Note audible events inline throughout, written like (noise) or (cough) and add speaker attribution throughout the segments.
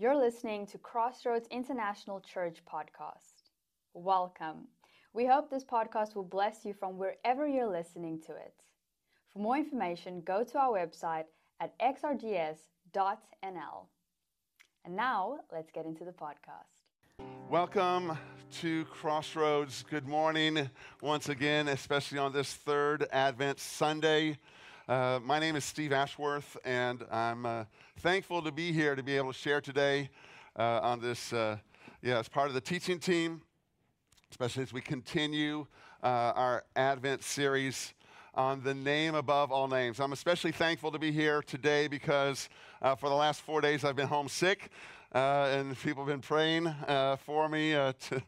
Speaker 1: You're listening to Crossroads International Church podcast. Welcome. We hope this podcast will bless you from wherever you're listening to it. For more information, go to our website at xrgs.nl. And now, let's get into the podcast.
Speaker 2: Welcome to Crossroads. Good morning once again, especially on this third Advent Sunday. Uh, my name is Steve Ashworth, and I'm uh, thankful to be here to be able to share today uh, on this, uh, yeah, as part of the teaching team, especially as we continue uh, our Advent series on the name above all names. I'm especially thankful to be here today because uh, for the last four days I've been homesick. Uh, and people have been praying uh, for me uh, to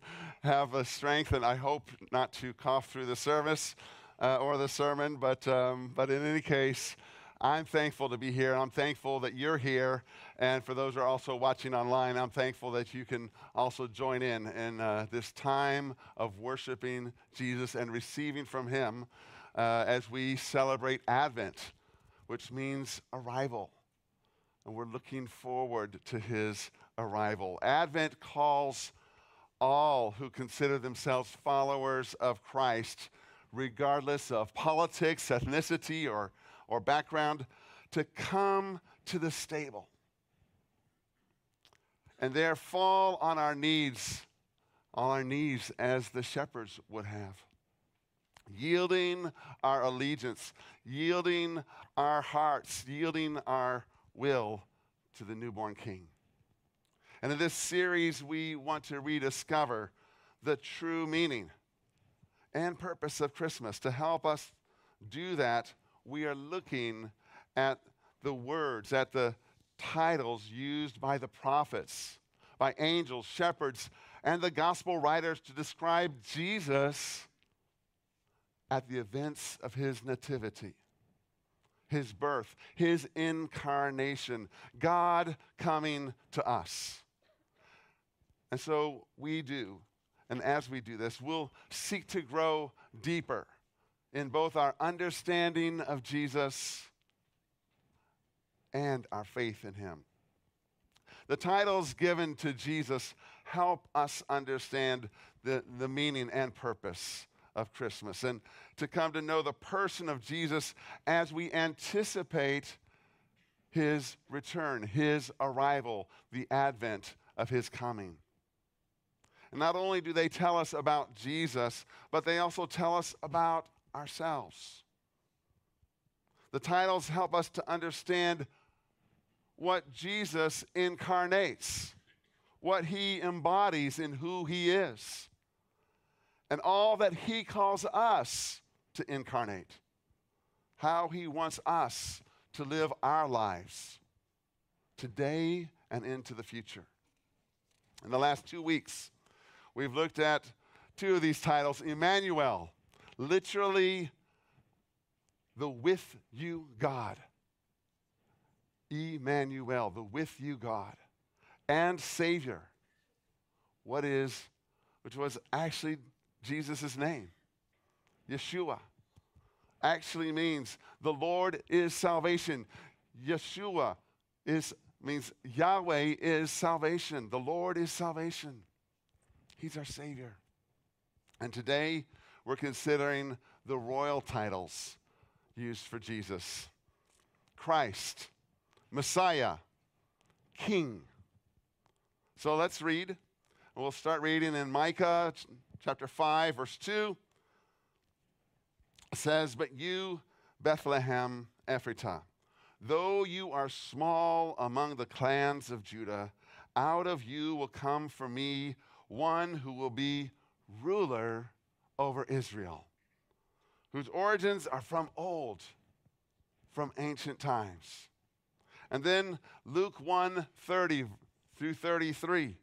Speaker 2: have a strength, and I hope not to cough through the service uh, or the sermon, but, um, but in any case, I'm thankful to be here. I'm thankful that you're here. And for those who are also watching online, I'm thankful that you can also join in in uh, this time of worshiping Jesus and receiving from Him uh, as we celebrate Advent, which means arrival. And we're looking forward to His arrival. Advent calls all who consider themselves followers of Christ regardless of politics, ethnicity, or, or background, to come to the stable and there fall on our knees, on our knees as the shepherds would have, yielding our allegiance, yielding our hearts, yielding our will to the newborn King. And in this series, we want to rediscover the true meaning and purpose of Christmas. To help us do that, we are looking at the words, at the titles used by the prophets, by angels, shepherds, and the gospel writers to describe Jesus at the events of his nativity, his birth, his incarnation, God coming to us. And so we do and as we do this, we'll seek to grow deeper in both our understanding of Jesus and our faith in Him. The titles given to Jesus help us understand the, the meaning and purpose of Christmas and to come to know the person of Jesus as we anticipate His return, His arrival, the advent of His coming. And not only do they tell us about Jesus, but they also tell us about ourselves. The titles help us to understand what Jesus incarnates, what he embodies in who he is, and all that he calls us to incarnate, how he wants us to live our lives today and into the future. In the last two weeks, We've looked at two of these titles Emmanuel, literally the with you God. Emmanuel, the with you God. And Savior, what is, which was actually Jesus' name. Yeshua actually means the Lord is salvation. Yeshua is, means Yahweh is salvation. The Lord is salvation. He's our Savior. And today, we're considering the royal titles used for Jesus Christ, Messiah, King. So let's read. We'll start reading in Micah chapter 5, verse 2. It says, But you, Bethlehem Ephratah, though you are small among the clans of Judah, out of you will come for me one who will be ruler over Israel, whose origins are from old, from ancient times. And then Luke 1 30 through 33.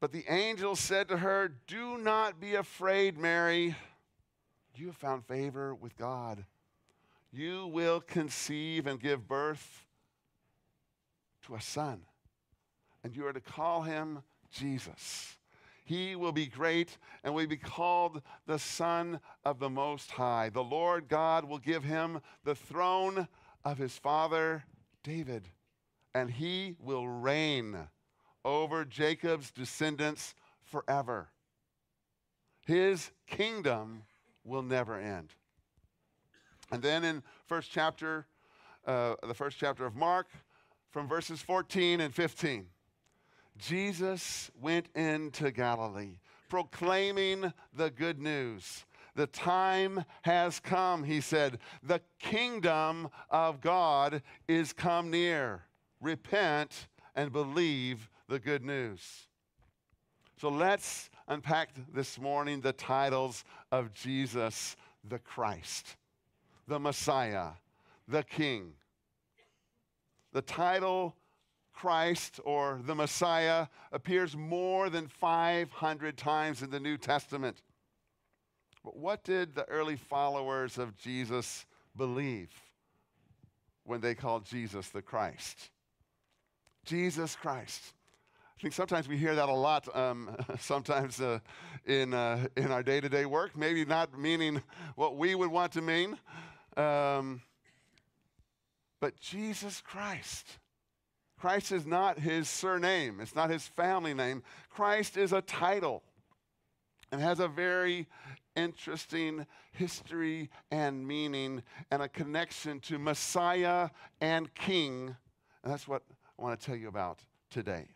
Speaker 2: But the angel said to her, Do not be afraid, Mary. You have found favor with God. You will conceive and give birth to a son and you are to call him Jesus. He will be great and will be called the Son of the Most High. The Lord God will give him the throne of his father David, and he will reign over Jacob's descendants forever. His kingdom will never end. And then in first chapter, uh, the first chapter of Mark, from verses 14 and 15, Jesus went into Galilee, proclaiming the good news. The time has come, he said. The kingdom of God is come near. Repent and believe the good news. So let's unpack this morning the titles of Jesus the Christ, the Messiah, the King. The title Christ or the Messiah appears more than 500 times in the New Testament. But what did the early followers of Jesus believe when they called Jesus the Christ? Jesus Christ. I think sometimes we hear that a lot, um, (laughs) sometimes uh, in, uh, in our day to day work, maybe not meaning what we would want to mean. Um, but Jesus Christ. Christ is not his surname, it's not his family name. Christ is a title and has a very interesting history and meaning and a connection to Messiah and King. And that's what I want to tell you about today.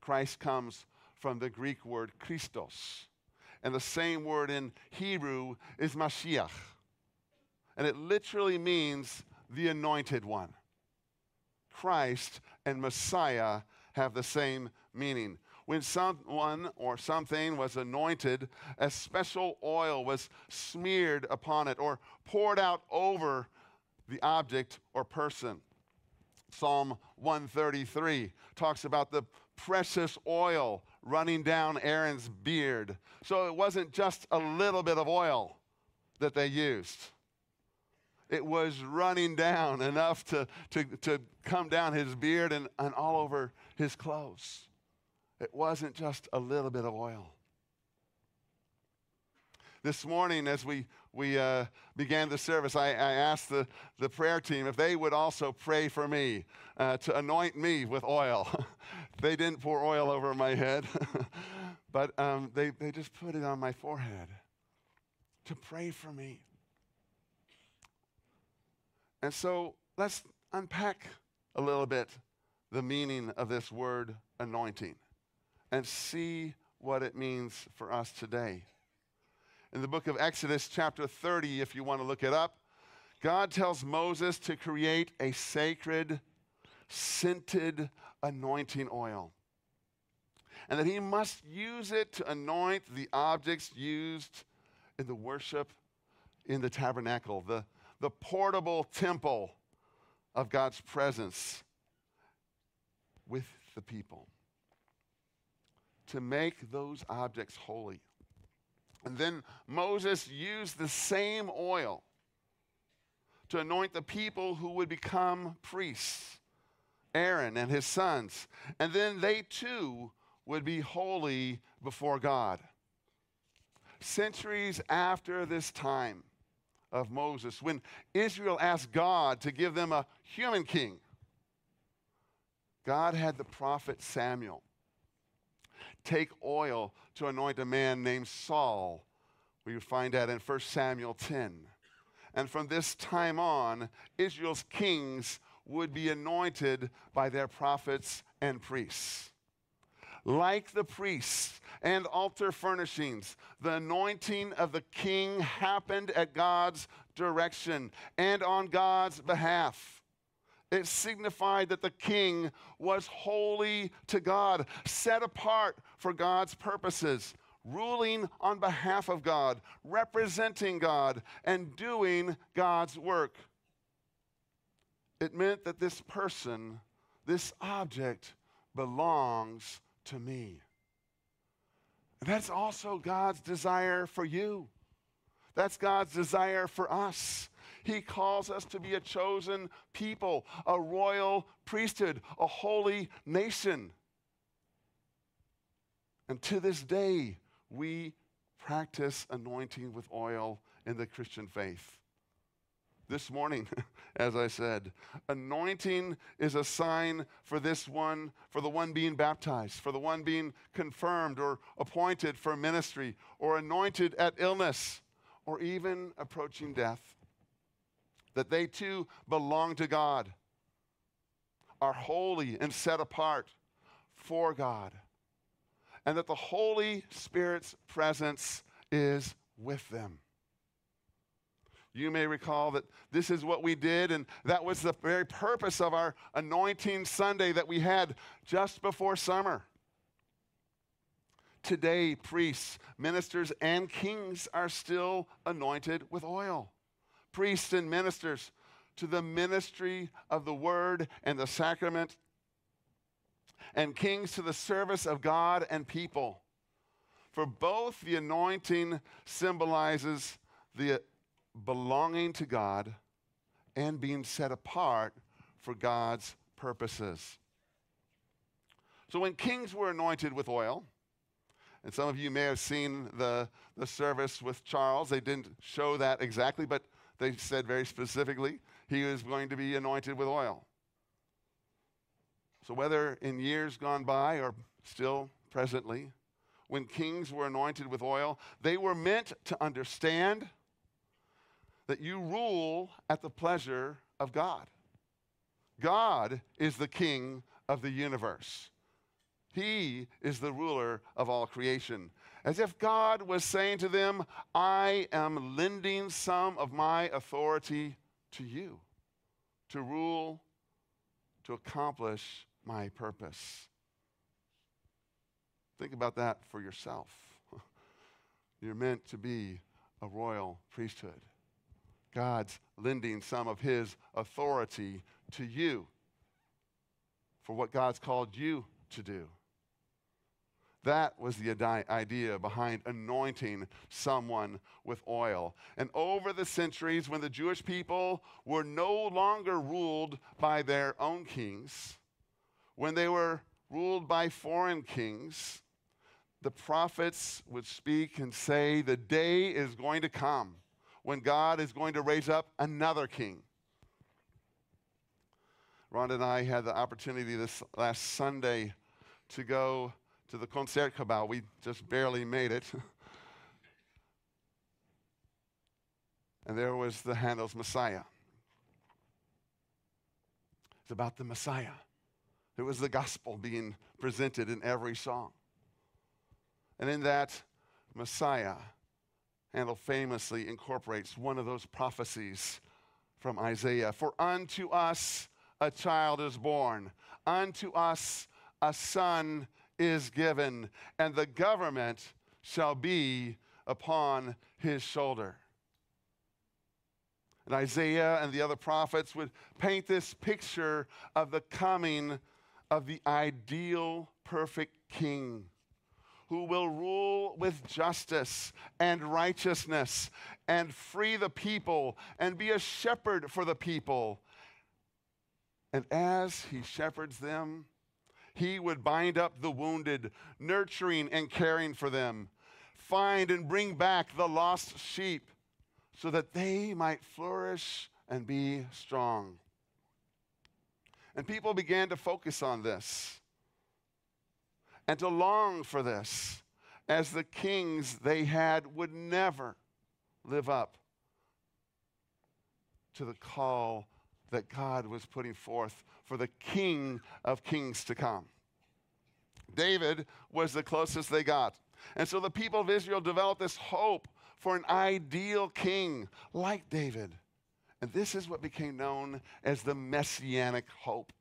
Speaker 2: Christ comes from the Greek word Christos, and the same word in Hebrew is Mashiach. And it literally means the anointed one. Christ and Messiah have the same meaning. When someone or something was anointed, a special oil was smeared upon it or poured out over the object or person. Psalm 133 talks about the precious oil running down Aaron's beard. So it wasn't just a little bit of oil that they used. It was running down enough to, to, to come down his beard and, and all over his clothes. It wasn't just a little bit of oil. This morning, as we, we uh, began the service, I, I, asked the, the prayer team if they would also pray for me uh, to anoint me with oil. (laughs) they didn't pour oil over my head, (laughs) but um, they, they just put it on my forehead to pray for me. And so let's unpack a little bit the meaning of this word anointing and see what it means for us today. In the book of Exodus, chapter 30, if you want to look it up, God tells Moses to create a sacred, scented anointing oil. And that he must use it to anoint the objects used in the worship in the tabernacle, the, the portable temple of God's presence with the people to make those objects holy. And then Moses used the same oil to anoint the people who would become priests, Aaron and his sons. And then they too would be holy before God. Centuries after this time, of Moses, when Israel asked God to give them a human king, God had the prophet Samuel take oil to anoint a man named Saul. We find that in 1 Samuel 10. And from this time on, Israel's kings would be anointed by their prophets and priests. Like the priests and altar furnishings, the anointing of the king happened at God's direction and on God's behalf. It signified that the king was holy to God, set apart for God's purposes, ruling on behalf of God, representing God, and doing God's work. It meant that this person, this object, belongs to me. That's also God's desire for you. That's God's desire for us. He calls us to be a chosen people, a royal priesthood, a holy nation. And to this day, we practice anointing with oil in the Christian faith. This morning, (laughs) as I said. Anointing is a sign for this one, for the one being baptized, for the one being confirmed or appointed for ministry, or anointed at illness, or even approaching death. That they too belong to God, are holy and set apart for God, and that the Holy Spirit's presence is with them. You may recall that this is what we did, and that was the very purpose of our anointing Sunday that we had just before summer. Today, priests, ministers, and kings are still anointed with oil. Priests and ministers to the ministry of the word and the sacrament, and kings to the service of God and people. For both the anointing symbolizes the belonging to God and being set apart for God's purposes. So when kings were anointed with oil, and some of you may have seen the, the service with Charles, they didn't show that exactly, but they said very specifically he was going to be anointed with oil. So whether in years gone by or still presently, when kings were anointed with oil, they were meant to understand that you rule at the pleasure of God. God is the king of the universe. He is the ruler of all creation. As if God was saying to them, I am lending some of my authority to you to rule, to accomplish my purpose. Think about that for yourself. (laughs) You're meant to be a royal priesthood. God's lending some of his authority to you for what God's called you to do. That was the idea behind anointing someone with oil. And over the centuries, when the Jewish people were no longer ruled by their own kings, when they were ruled by foreign kings, the prophets would speak and say, The day is going to come when God is going to raise up another king. Rhonda and I had the opportunity this last Sunday to go to the Concertgebouw. We just barely made it. (laughs) and there was the Handel's Messiah. It's about the Messiah. It was the gospel being presented in every song. And in that Messiah, Handel famously incorporates one of those prophecies from Isaiah For unto us a child is born, unto us a son is given, and the government shall be upon his shoulder. And Isaiah and the other prophets would paint this picture of the coming of the ideal, perfect king who will rule with justice and righteousness and free the people and be a shepherd for the people. And as he shepherds them, he would bind up the wounded, nurturing and caring for them, find and bring back the lost sheep so that they might flourish and be strong. And people began to focus on this and to long for this, as the kings they had would never live up to the call that God was putting forth for the King of Kings to come. David was the closest they got. And so the people of Israel developed this hope for an ideal king like David. And this is what became known as the messianic hope.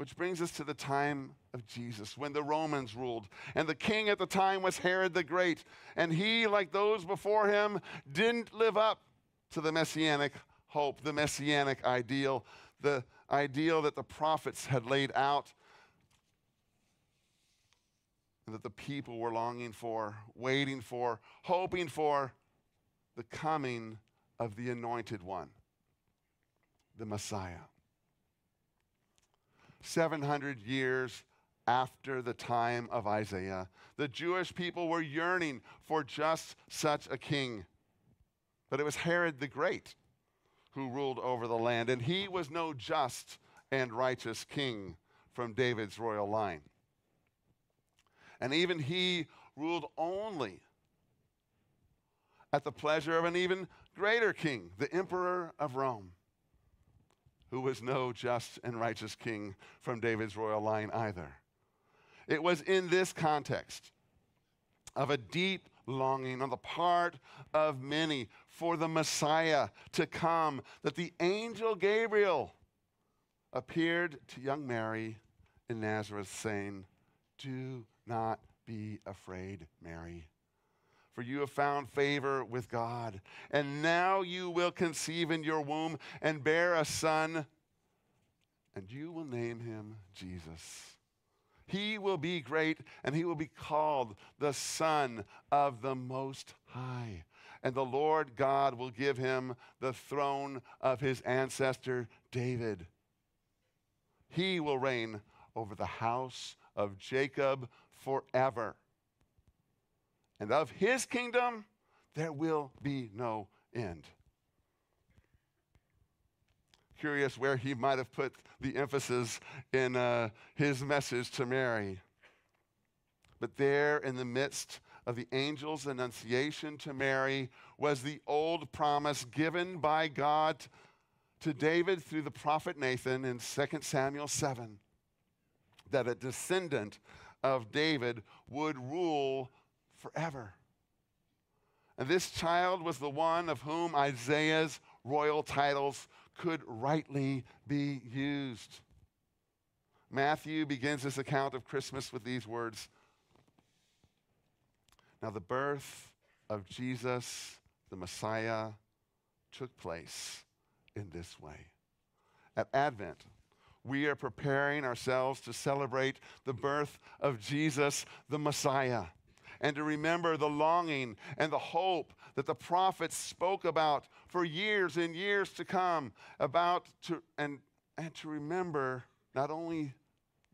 Speaker 2: Which brings us to the time of Jesus when the Romans ruled. And the king at the time was Herod the Great. And he, like those before him, didn't live up to the messianic hope, the messianic ideal, the ideal that the prophets had laid out and that the people were longing for, waiting for, hoping for the coming of the anointed one, the Messiah. 700 years after the time of Isaiah, the Jewish people were yearning for just such a king. But it was Herod the Great who ruled over the land, and he was no just and righteous king from David's royal line. And even he ruled only at the pleasure of an even greater king, the emperor of Rome, who was no just and righteous king from David's royal line either. It was in this context of a deep longing on the part of many for the Messiah to come that the angel Gabriel appeared to young Mary in Nazareth, saying, Do not be afraid, Mary, for you have found favor with God, and now you will conceive in your womb and bear a son, and you will name him Jesus. He will be great, and he will be called the Son of the Most High. And the Lord God will give him the throne of his ancestor David. He will reign over the house of Jacob forever. And of his kingdom there will be no end. Curious where he might have put the emphasis in uh, his message to Mary. But there, in the midst of the angel's annunciation to Mary, was the old promise given by God to David through the prophet Nathan in 2 Samuel 7 that a descendant of David would rule forever. And this child was the one of whom Isaiah's royal titles could rightly be used. Matthew begins his account of Christmas with these words Now, the birth of Jesus, the Messiah, took place in this way. At Advent, we are preparing ourselves to celebrate the birth of Jesus, the Messiah, and to remember the longing and the hope that the prophets spoke about for years and years to come about to and and to remember not only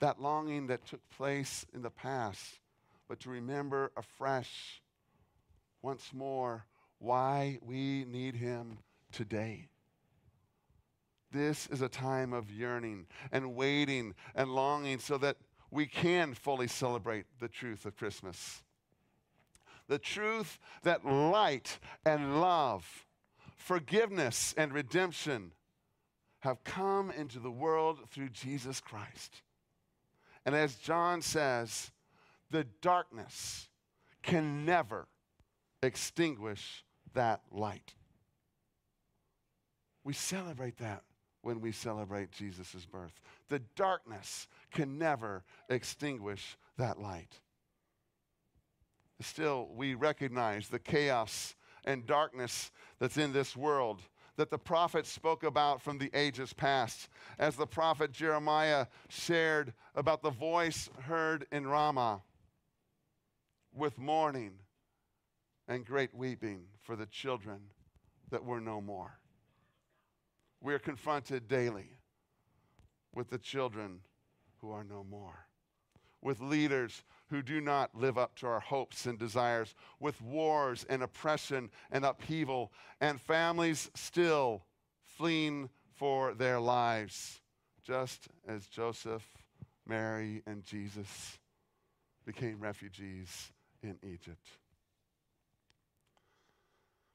Speaker 2: that longing that took place in the past, but to remember afresh once more why we need him today. This is a time of yearning and waiting and longing so that we can fully celebrate the truth of Christmas. The truth that light and love, forgiveness and redemption have come into the world through Jesus Christ. And as John says, the darkness can never extinguish that light. We celebrate that when we celebrate Jesus' birth. The darkness can never extinguish that light. Still, we recognize the chaos and darkness that's in this world that the prophets spoke about from the ages past, as the prophet Jeremiah shared about the voice heard in Ramah with mourning and great weeping for the children that were no more. We are confronted daily with the children who are no more, with leaders who do not live up to our hopes and desires, with wars and oppression and upheaval, and families still fleeing for their lives, just as Joseph, Mary, and Jesus became refugees in Egypt.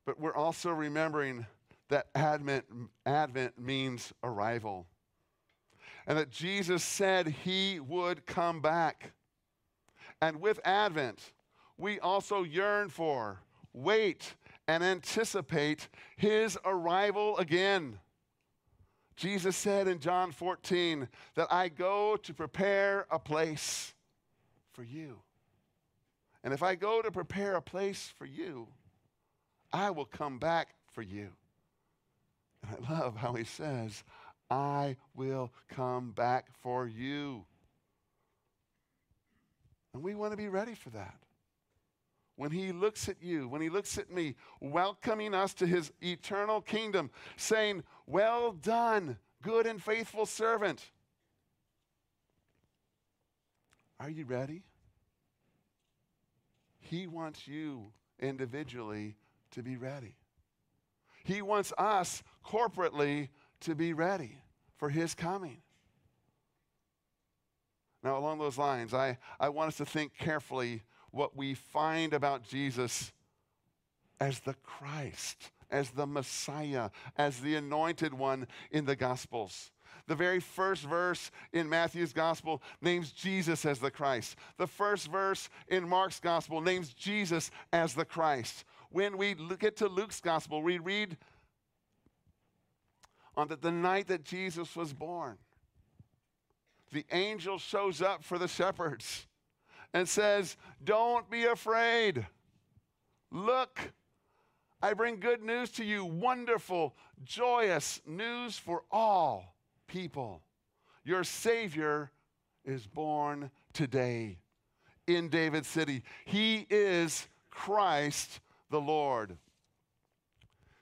Speaker 2: But we're also remembering that Advent, Advent means arrival. And that Jesus said he would come back. And with Advent, we also yearn for, wait, and anticipate his arrival again. Jesus said in John 14 that I go to prepare a place for you. And if I go to prepare a place for you, I will come back for you. And I love how he says, I will come back for you. And we want to be ready for that. When he looks at you, when he looks at me, welcoming us to his eternal kingdom, saying, Well done, good and faithful servant. Are you ready? He wants you individually to be ready. He wants us corporately to be ready for His coming. Now, along those lines, I, I want us to think carefully what we find about Jesus as the Christ, as the Messiah, as the anointed one in the Gospels. The very first verse in Matthew's Gospel names Jesus as the Christ. The first verse in Mark's Gospel names Jesus as the Christ. When we get to Luke's Gospel, we read on the, the night that Jesus was born the angel shows up for the shepherds and says, Don't be afraid. Look, I bring good news to you, wonderful, joyous news for all people. Your Savior is born today in David's city. He is Christ the Lord.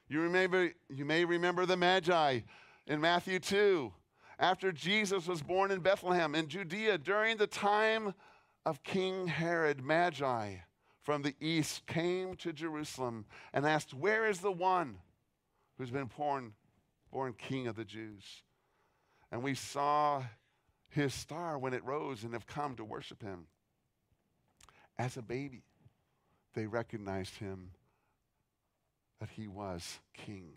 Speaker 2: You, remember, you may remember the Magi in Matthew 2 after Jesus was born in Bethlehem in Judea during the time of King Herod, Magi from the east came to Jerusalem and asked, Where is the one who's been born, born king of the Jews? And we saw his star when it rose and have come to worship him. As a baby, they recognized him that he was king.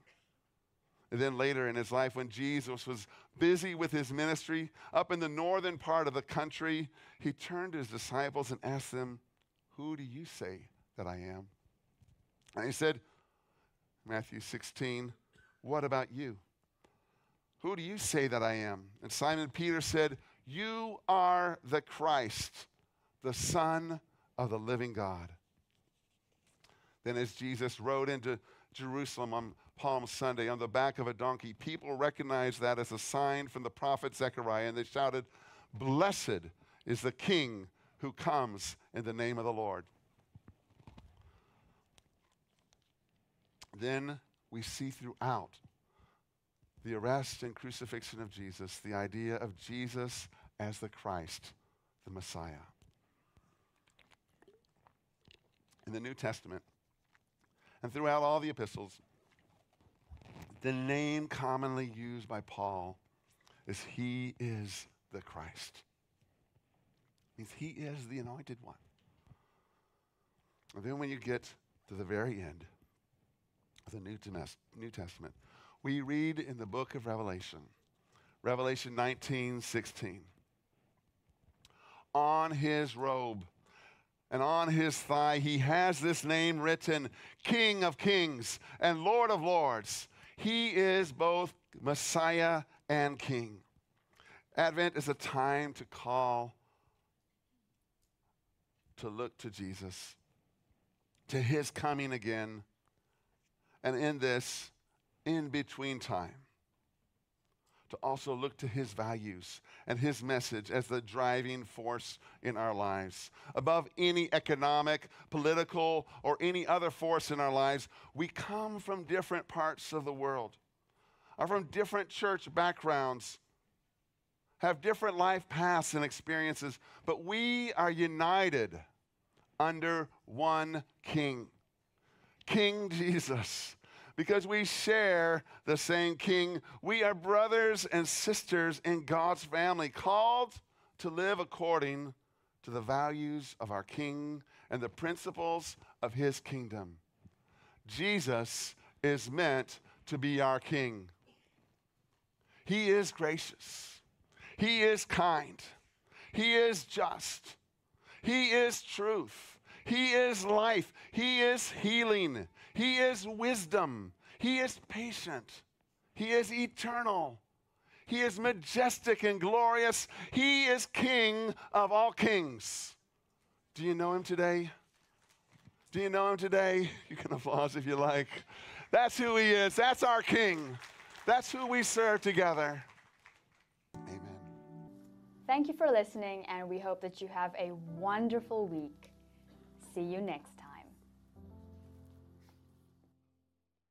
Speaker 2: And then later in his life, when Jesus was busy with his ministry up in the northern part of the country, he turned to his disciples and asked them, Who do you say that I am? And he said, Matthew 16, What about you? Who do you say that I am? And Simon Peter said, You are the Christ, the Son of the living God. Then, as Jesus rode into Jerusalem on Palm Sunday on the back of a donkey, people recognized that as a sign from the prophet Zechariah, and they shouted, Blessed is the King who comes in the name of the Lord. Then we see throughout the arrest and crucifixion of Jesus the idea of Jesus as the Christ, the Messiah. In the New Testament, and throughout all the epistles, the name commonly used by Paul is He is the Christ. It means He is the anointed one. And then when you get to the very end of the New, New Testament, we read in the book of Revelation, Revelation 19 16. On his robe and on his thigh, he has this name written King of Kings and Lord of Lords. He is both Messiah and King. Advent is a time to call, to look to Jesus, to his coming again. And in this, in between time, to also look to his values and his message as the driving force in our lives. Above any economic, political, or any other force in our lives, we come from different parts of the world, are from different church backgrounds, have different life paths and experiences, but we are united under one King, King Jesus because we share the same King. We are brothers and sisters in God's family, called to live according to the values of our King and the principles of his kingdom. Jesus is meant to be our King. He is gracious, He is kind, He is just, He is truth, He is life, He is healing, he is wisdom. He is patient. He is eternal. He is majestic and glorious. He is King of all kings. Do you know him today? Do you know him today? You can (laughs) applause if you like. That's who he is. That's our King. That's who we serve together. Amen.
Speaker 1: Thank you for listening, and we hope that you have a wonderful week. See you next time.